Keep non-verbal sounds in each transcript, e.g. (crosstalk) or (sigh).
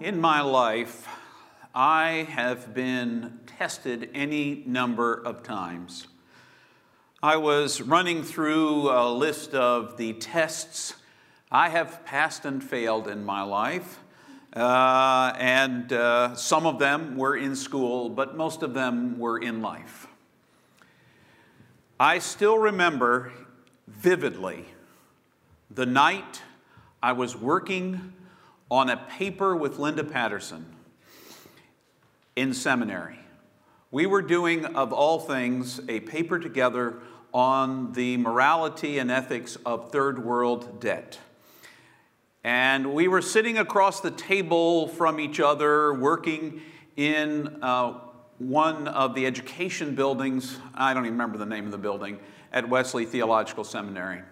In my life, I have been tested any number of times. I was running through a list of the tests I have passed and failed in my life. Uh, and uh, some of them were in school, but most of them were in life. I still remember vividly the night I was working on a paper with Linda Patterson in seminary. We were doing, of all things, a paper together on the morality and ethics of third world debt. And we were sitting across the table from each other, working in uh, one of the education buildings. I don't even remember the name of the building at Wesley Theological Seminary.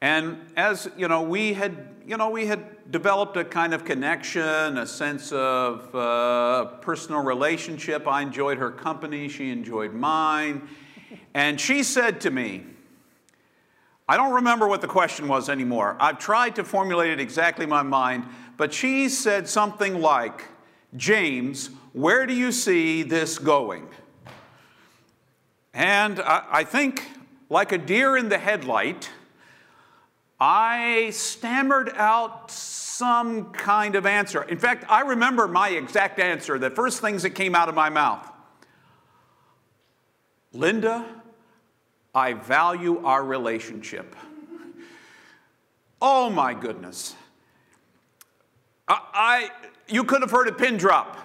And as you know, we had you know we had developed a kind of connection, a sense of uh, personal relationship. I enjoyed her company; she enjoyed mine. And she said to me, I don't remember what the question was anymore. I've tried to formulate it exactly in my mind, but she said something like, James, where do you see this going? And I, I think, like a deer in the headlight, I stammered out some kind of answer. In fact, I remember my exact answer, the first things that came out of my mouth. Linda, I value our relationship. Oh my goodness. I, I, you could have heard a pin drop.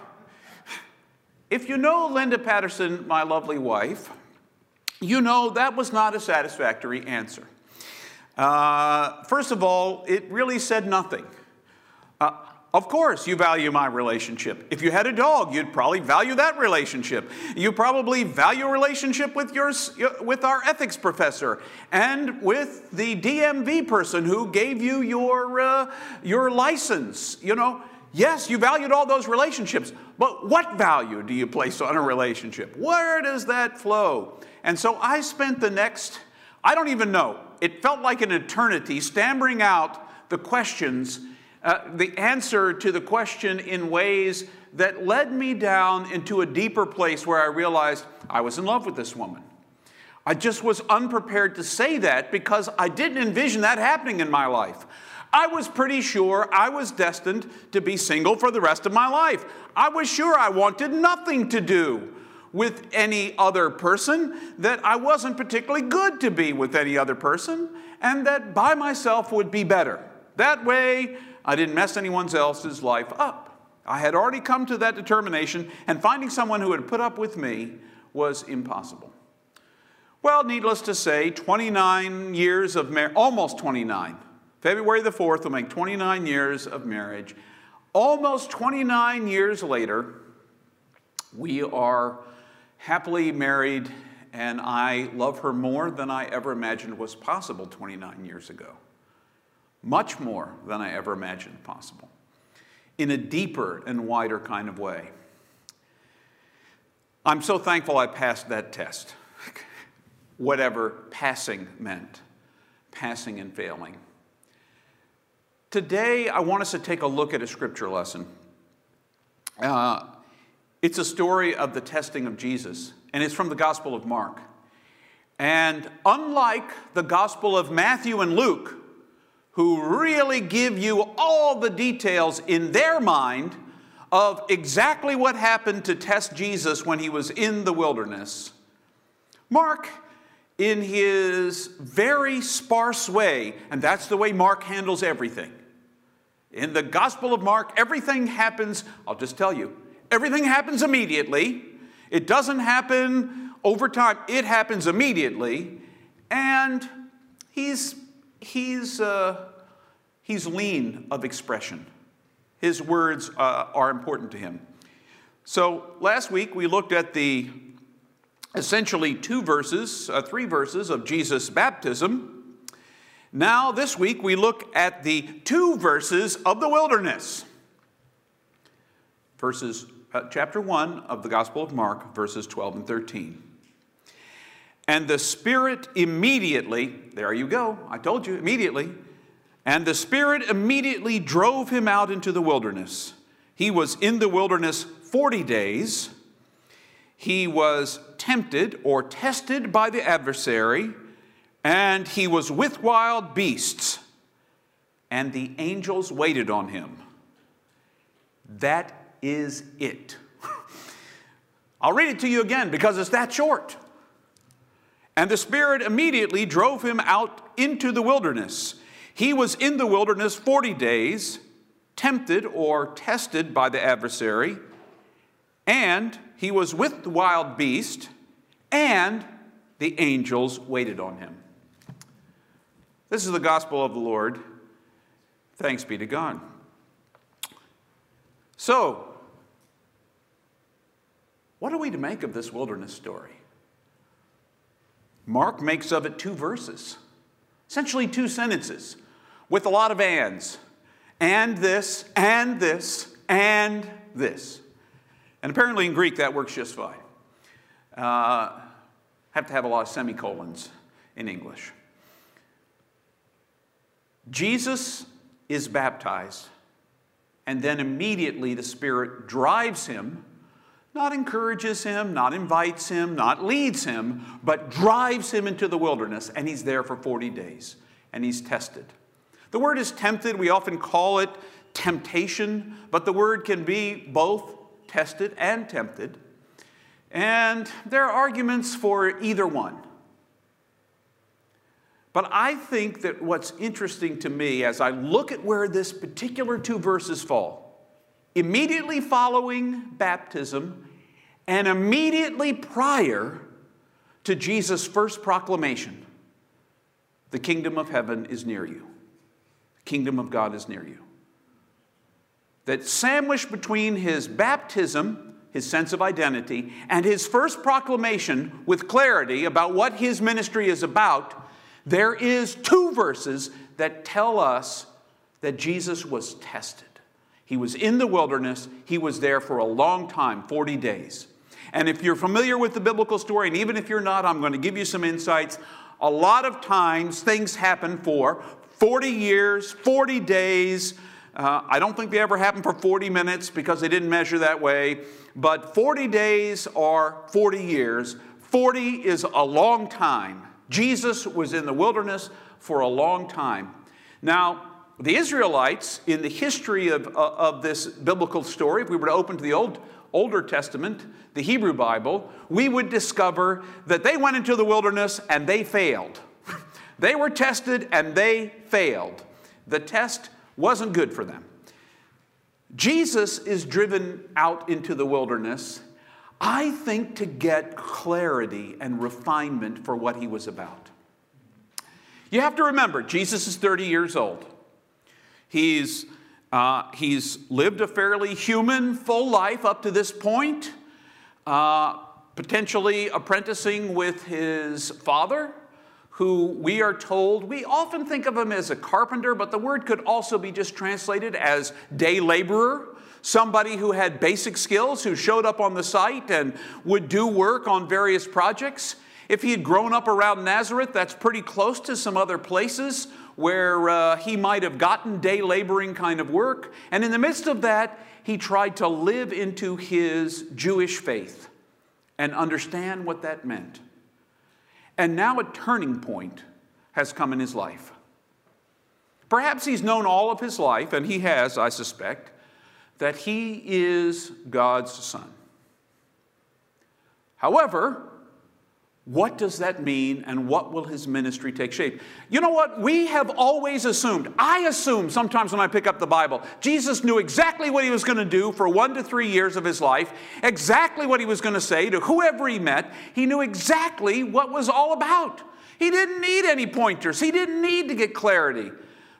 If you know Linda Patterson, my lovely wife, you know that was not a satisfactory answer. Uh, first of all, it really said nothing. Uh, of course, you value my relationship. If you had a dog, you'd probably value that relationship. You probably value a relationship with, your, with our ethics professor and with the DMV person who gave you your, uh, your license. You know, yes, you valued all those relationships, but what value do you place on a relationship? Where does that flow? And so I spent the next, I don't even know, it felt like an eternity stammering out the questions uh, the answer to the question in ways that led me down into a deeper place where I realized I was in love with this woman. I just was unprepared to say that because I didn't envision that happening in my life. I was pretty sure I was destined to be single for the rest of my life. I was sure I wanted nothing to do with any other person, that I wasn't particularly good to be with any other person, and that by myself would be better. That way, I didn't mess anyone else's life up. I had already come to that determination, and finding someone who would put up with me was impossible. Well, needless to say, 29 years of marriage, almost 29. February the 4th will make 29 years of marriage. Almost 29 years later, we are happily married, and I love her more than I ever imagined was possible 29 years ago much more than I ever imagined possible, in a deeper and wider kind of way. I'm so thankful I passed that test, (laughs) whatever passing meant, passing and failing. Today, I want us to take a look at a scripture lesson. Uh, it's a story of the testing of Jesus, and it's from the Gospel of Mark. And unlike the Gospel of Matthew and Luke, who really give you all the details in their mind of exactly what happened to test Jesus when he was in the wilderness. Mark, in his very sparse way, and that's the way Mark handles everything. In the Gospel of Mark, everything happens, I'll just tell you, everything happens immediately. It doesn't happen over time, it happens immediately. And he's he's, uh, he's lean of expression. His words uh, are important to him. So last week we looked at the essentially two verses, uh, three verses of Jesus' baptism. Now, this week, we look at the two verses of the wilderness. Verses, uh, chapter 1 of the Gospel of Mark, verses 12 and 13. And the Spirit immediately, there you go, I told you, immediately. And the Spirit immediately drove him out into the wilderness. He was in the wilderness 40 days. He was tempted or tested by the adversary, and he was with wild beasts, and the angels waited on him. That is it. (laughs) I'll read it to you again because it's that short. And the Spirit immediately drove him out into the wilderness. He was in the wilderness 40 days, tempted or tested by the adversary, and he was with the wild beast, and the angels waited on him. This is the gospel of the Lord. Thanks be to God. So, what are we to make of this wilderness story? Mark makes of it two verses, essentially two sentences, with a lot of ands. And this, and this, and this. And apparently in Greek that works just fine. Uh, have to have a lot of semicolons in English. Jesus is baptized, and then immediately the Spirit drives him not encourages him, not invites him, not leads him, but drives him into the wilderness, and he's there for 40 days, and he's tested. The word is tempted. We often call it temptation, but the word can be both tested and tempted. And there are arguments for either one. But I think that what's interesting to me as I look at where this particular two verses fall, immediately following baptism and immediately prior to Jesus' first proclamation the kingdom of heaven is near you, the kingdom of God is near you. That sandwiched between his baptism, his sense of identity, and his first proclamation with clarity about what his ministry is about, there is two verses that tell us that Jesus was tested. He was in the wilderness. He was there for a long time 40 days. And if you're familiar with the biblical story, and even if you're not, I'm going to give you some insights. A lot of times things happen for 40 years, 40 days. Uh, I don't think they ever happen for 40 minutes because they didn't measure that way. But 40 days or 40 years. 40 is a long time. Jesus was in the wilderness for a long time. Now, the Israelites, in the history of, uh, of this biblical story, if we were to open to the Old, Older Testament, the Hebrew Bible, we would discover that they went into the wilderness and they failed. (laughs) they were tested and they failed. The test wasn't good for them. Jesus is driven out into the wilderness, I think, to get clarity and refinement for what he was about. You have to remember, Jesus is 30 years old. He's, uh, he's lived a fairly human, full life up to this point, uh, potentially apprenticing with his father, who we are told, we often think of him as a carpenter, but the word could also be just translated as day laborer somebody who had basic skills, who showed up on the site and would do work on various projects. If he had grown up around Nazareth, that's pretty close to some other places where uh, he might have gotten day laboring kind of work. And in the midst of that, he tried to live into his Jewish faith and understand what that meant. And now a turning point has come in his life. Perhaps he's known all of his life, and he has, I suspect, that he is God's son. However, what does that mean and what will his ministry take shape? You know what? We have always assumed, I assume sometimes when I pick up the Bible, Jesus knew exactly what he was going to do for one to three years of his life, exactly what he was going to say to whoever he met. He knew exactly what was all about. He didn't need any pointers, he didn't need to get clarity.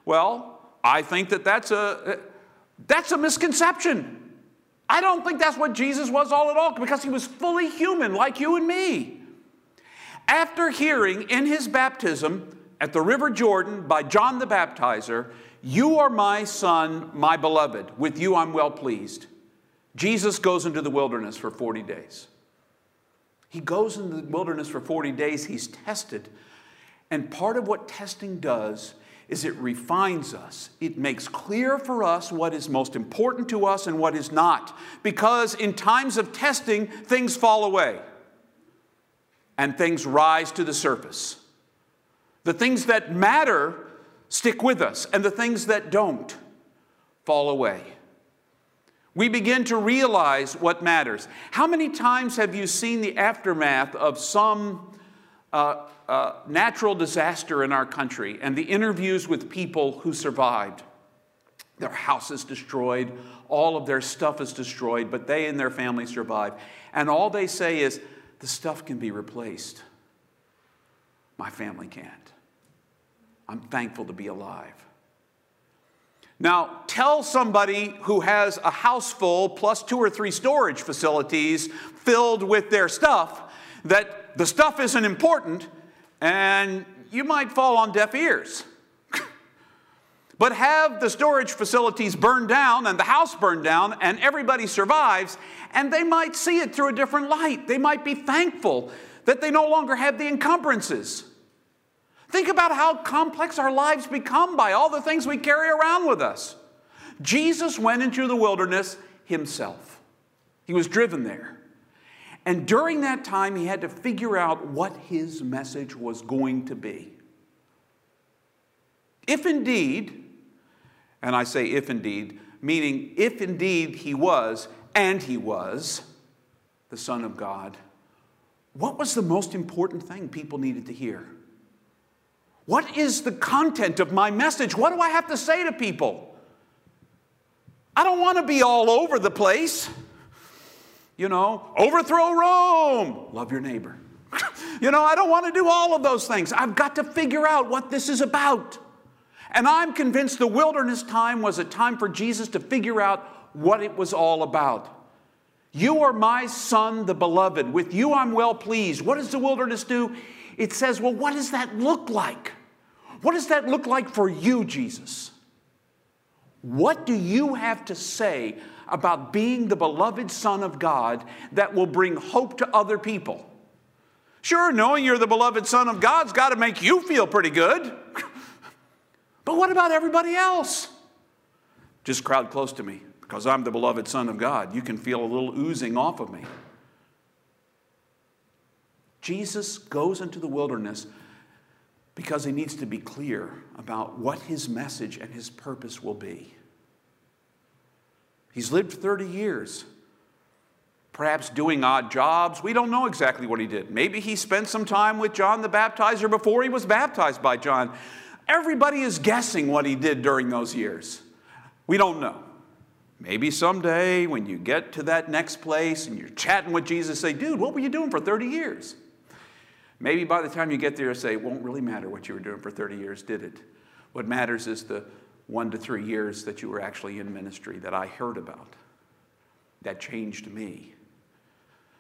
Well, I think that that's a, that's a misconception. I don't think that's what Jesus was all at all because he was fully human like you and me. After hearing in his baptism at the River Jordan by John the Baptizer, You are my son, my beloved. With you I'm well pleased. Jesus goes into the wilderness for 40 days. He goes into the wilderness for 40 days. He's tested. And part of what testing does is it refines us. It makes clear for us what is most important to us and what is not. Because in times of testing, things fall away and things rise to the surface. The things that matter stick with us, and the things that don't fall away. We begin to realize what matters. How many times have you seen the aftermath of some uh, uh, natural disaster in our country and the interviews with people who survived? Their house is destroyed, all of their stuff is destroyed, but they and their family survive. And all they say is, the stuff can be replaced. My family can't. I'm thankful to be alive. Now, tell somebody who has a house full plus two or three storage facilities filled with their stuff that the stuff isn't important and you might fall on deaf ears. But have the storage facilities burned down and the house burned down and everybody survives, and they might see it through a different light. They might be thankful that they no longer have the encumbrances. Think about how complex our lives become by all the things we carry around with us. Jesus went into the wilderness himself, he was driven there. And during that time, he had to figure out what his message was going to be. If indeed, and I say if indeed, meaning if indeed he was, and he was, the Son of God, what was the most important thing people needed to hear? What is the content of my message? What do I have to say to people? I don't want to be all over the place. You know, overthrow Rome, love your neighbor. (laughs) you know, I don't want to do all of those things. I've got to figure out what this is about. And I'm convinced the wilderness time was a time for Jesus to figure out what it was all about. You are my son, the beloved. With you I'm well pleased. What does the wilderness do? it says, well, what does that look like? What does that look like for you, Jesus? What do you have to say about being the beloved Son of God that will bring hope to other people? Sure, knowing you're the beloved Son of God's got to make you feel pretty good. (laughs) but what about everybody else? Just crowd close to me because I'm the beloved Son of God. You can feel a little oozing off of me. Jesus goes into the wilderness because he needs to be clear about what his message and his purpose will be. He's lived 30 years, perhaps doing odd jobs. We don't know exactly what he did. Maybe he spent some time with John the Baptizer before he was baptized by John. Everybody is guessing what he did during those years. We don't know. Maybe someday when you get to that next place and you're chatting with Jesus, say, dude, what were you doing for 30 years? Maybe by the time you get there, say, it won't really matter what you were doing for 30 years, did it? What matters is the one to three years that you were actually in ministry that I heard about, that changed me,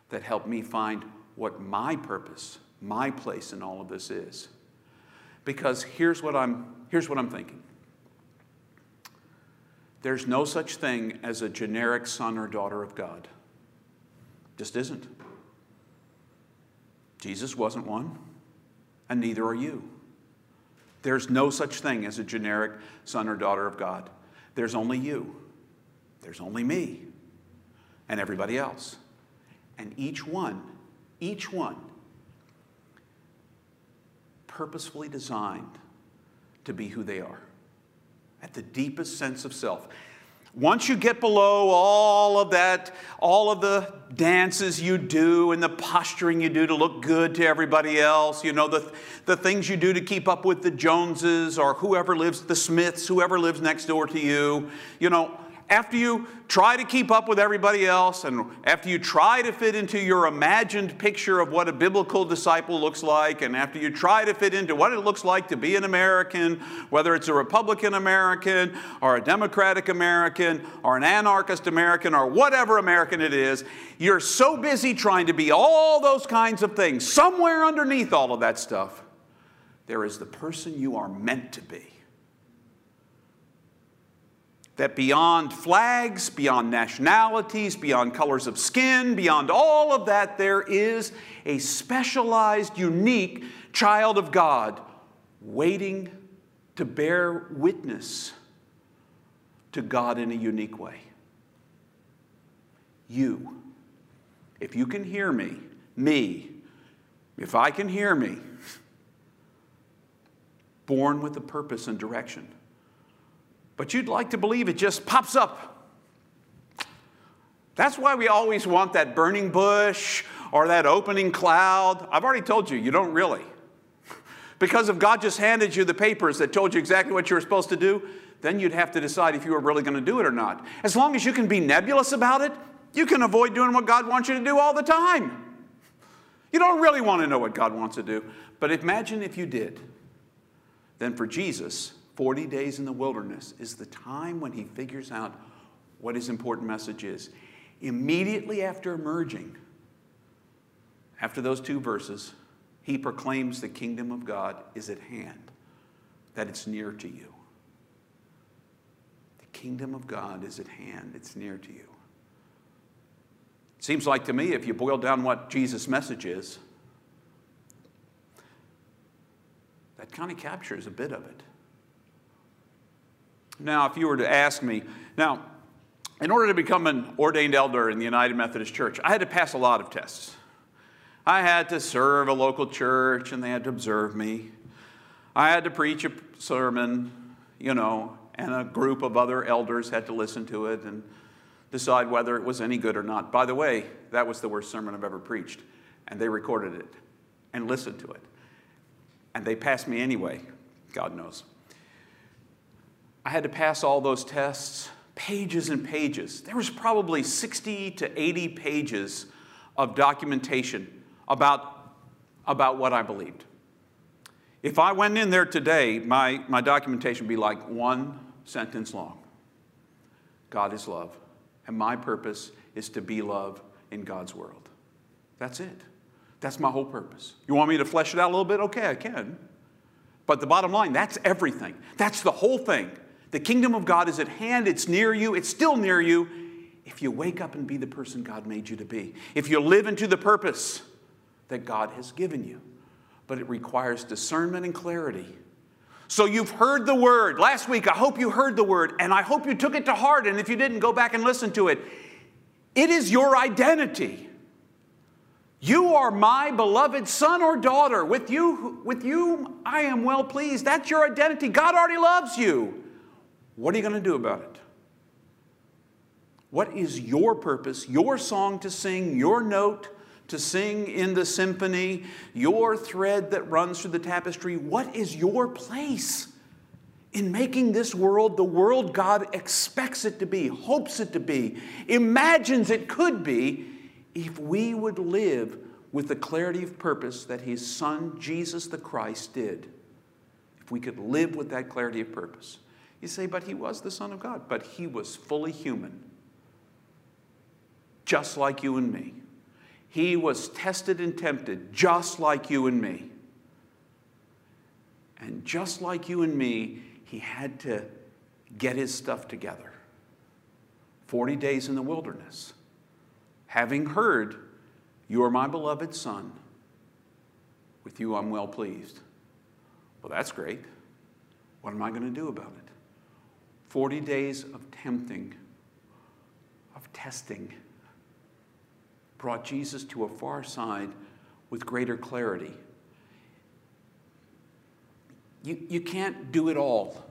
that helped me find what my purpose, my place in all of this is. Because here's what I'm, here's what I'm thinking. There's no such thing as a generic son or daughter of God. Just isn't. Jesus wasn't one, and neither are you. There's no such thing as a generic son or daughter of God. There's only you, there's only me, and everybody else. And each one, each one, purposefully designed to be who they are at the deepest sense of self. Once you get below all of that, all of the dances you do and the posturing you do to look good to everybody else, you know, the, the things you do to keep up with the Joneses or whoever lives, the Smiths, whoever lives next door to you, you know, after you try to keep up with everybody else and after you try to fit into your imagined picture of what a biblical disciple looks like, and after you try to fit into what it looks like to be an American, whether it's a Republican American or a Democratic American or an anarchist American or whatever American it is, you're so busy trying to be all those kinds of things. Somewhere underneath all of that stuff, there is the person you are meant to be that beyond flags, beyond nationalities, beyond colors of skin, beyond all of that, there is a specialized, unique child of God waiting to bear witness to God in a unique way. You, if you can hear me, me, if I can hear me, born with a purpose and direction. But you'd like to believe it just pops up. That's why we always want that burning bush or that opening cloud. I've already told you, you don't really. (laughs) Because if God just handed you the papers that told you exactly what you were supposed to do, then you'd have to decide if you were really going to do it or not. As long as you can be nebulous about it, you can avoid doing what God wants you to do all the time. You don't really want to know what God wants to do. But imagine if you did. Then for Jesus, 40 days in the wilderness is the time when he figures out what his important message is. Immediately after emerging, after those two verses, he proclaims the kingdom of God is at hand, that it's near to you. The kingdom of God is at hand, it's near to you. It Seems like to me, if you boil down what Jesus' message is, that kind of captures a bit of it. Now, if you were to ask me, now, in order to become an ordained elder in the United Methodist Church, I had to pass a lot of tests. I had to serve a local church and they had to observe me. I had to preach a sermon, you know, and a group of other elders had to listen to it and decide whether it was any good or not. By the way, that was the worst sermon I've ever preached. And they recorded it and listened to it. And they passed me anyway, God knows. I had to pass all those tests, pages and pages. There was probably 60 to 80 pages of documentation about, about what I believed. If I went in there today, my, my documentation would be like one sentence long God is love and my purpose is to be love in God's world. That's it. That's my whole purpose. You want me to flesh it out a little bit? Okay, I can. But the bottom line, that's everything. That's the whole thing. The kingdom of God is at hand, it's near you, it's still near you if you wake up and be the person God made you to be. If you live into the purpose that God has given you. But it requires discernment and clarity so you've heard the word. Last week, I hope you heard the word, and I hope you took it to heart. And if you didn't, go back and listen to it. It is your identity. You are my beloved son or daughter. With you, with you, I am well pleased. That's your identity. God already loves you. What are you going to do about it? What is your purpose, your song to sing, your note to sing in the symphony, your thread that runs through the tapestry. What is your place in making this world the world God expects it to be, hopes it to be, imagines it could be, if we would live with the clarity of purpose that His Son, Jesus the Christ, did? If we could live with that clarity of purpose. You say, but He was the Son of God, but He was fully human, just like you and me. He was tested and tempted just like you and me. And just like you and me, he had to get his stuff together. 40 days in the wilderness. Having heard, You are my beloved Son, with you I'm well pleased. Well, that's great. What am I going to do about it? 40 days of tempting, of testing brought Jesus to a far side with greater clarity. You, you can't do it all.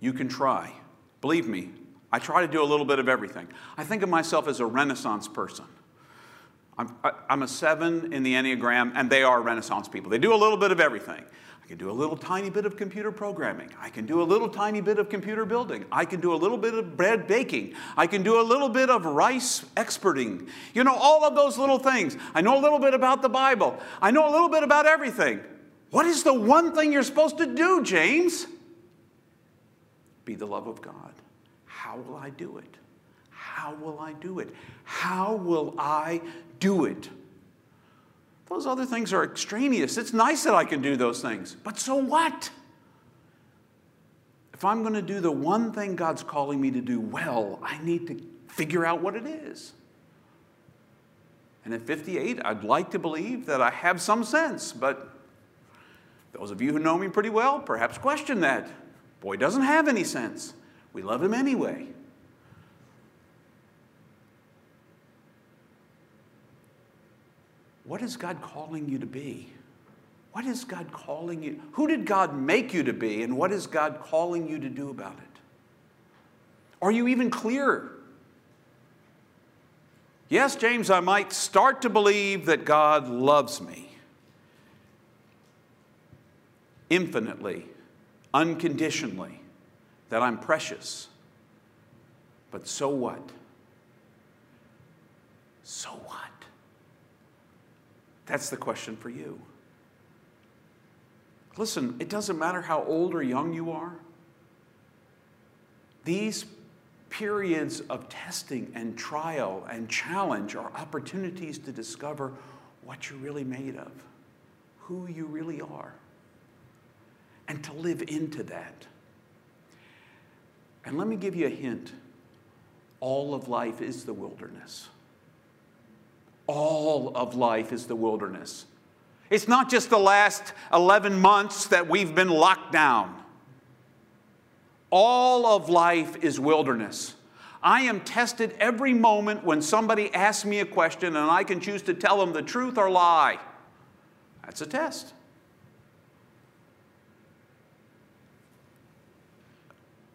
You can try. Believe me, I try to do a little bit of everything. I think of myself as a Renaissance person. I'm, I, am a seven in the Enneagram, and they are Renaissance people. They do a little bit of everything. I can do a little tiny bit of computer programming. I can do a little tiny bit of computer building. I can do a little bit of bread baking. I can do a little bit of rice experting. You know, all of those little things. I know a little bit about the Bible. I know a little bit about everything. What is the one thing you're supposed to do, James? Be the love of God. How will I do it? How will I do it? How will I do it? Those other things are extraneous. It's nice that I can do those things, but so what? If I'm going to do the one thing God's calling me to do well, I need to figure out what it is. And at 58, I'd like to believe that I have some sense, but Those of you who know me pretty well perhaps question that. Boy doesn't have any sense. We love him anyway. What is God calling you to be? What is God calling you? Who did God make you to be, and what is God calling you to do about it? Are you even clear? Yes, James, I might start to believe that God loves me infinitely, unconditionally, that I'm precious. But so what? So what? That's the question for you. Listen, it doesn't matter how old or young you are. These periods of testing and trial and challenge are opportunities to discover what you're really made of, who you really are, and to live into that. And let me give you a hint all of life is the wilderness. All of life is the wilderness. It's not just the last 11 months that we've been locked down. All of life is wilderness. I am tested every moment when somebody asks me a question and I can choose to tell them the truth or lie. That's a test.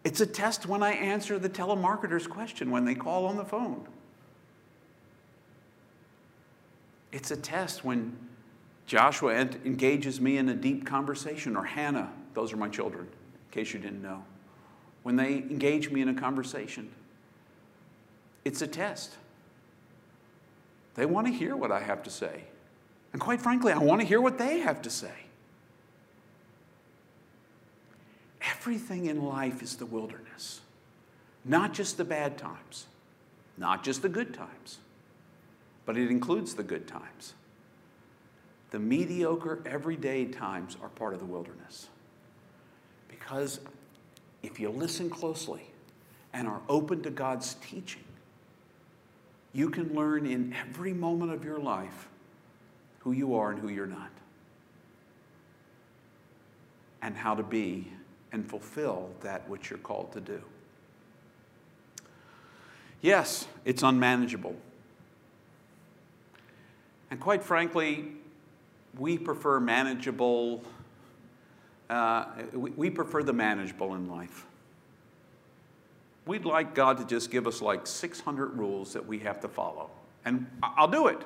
It's a test when I answer the telemarketer's question when they call on the phone. It's a test when Joshua engages me in a deep conversation, or Hannah, those are my children, in case you didn't know. When they engage me in a conversation, it's a test. They want to hear what I have to say. And quite frankly, I want to hear what they have to say. Everything in life is the wilderness, not just the bad times, not just the good times, but it includes the good times. The mediocre, everyday times are part of the wilderness. Because if you listen closely and are open to God's teaching, you can learn in every moment of your life who you are and who you're not, and how to be and fulfill that which you're called to do. Yes, it's unmanageable. And quite frankly, we prefer manageable, uh, we, we prefer the manageable in life. We'd like God to just give us like 600 rules that we have to follow. And I'll do it.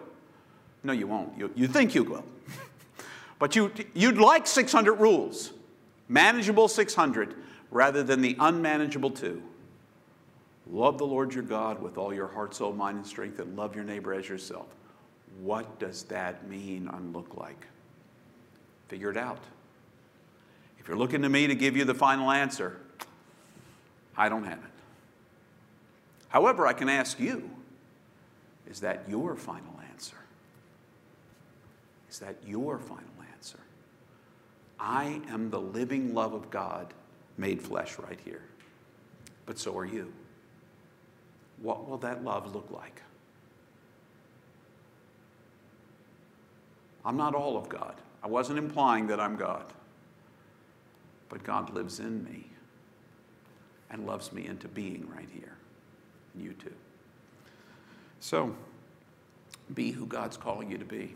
No, you won't. You, you think you will. (laughs) but you, you'd like 600 rules manageable 600 rather than the unmanageable two. Love the Lord your God with all your heart, soul, mind, and strength, and love your neighbor as yourself. What does that mean and look like? Figure it out. If you're looking to me to give you the final answer, I don't have it. However, I can ask you is that your final answer? Is that your final answer? I am the living love of God made flesh right here. But so are you. What will that love look like? I'm not all of God. I wasn't implying that I'm God. But God lives in me and loves me into being right here. And you too. So, be who God's calling you to be.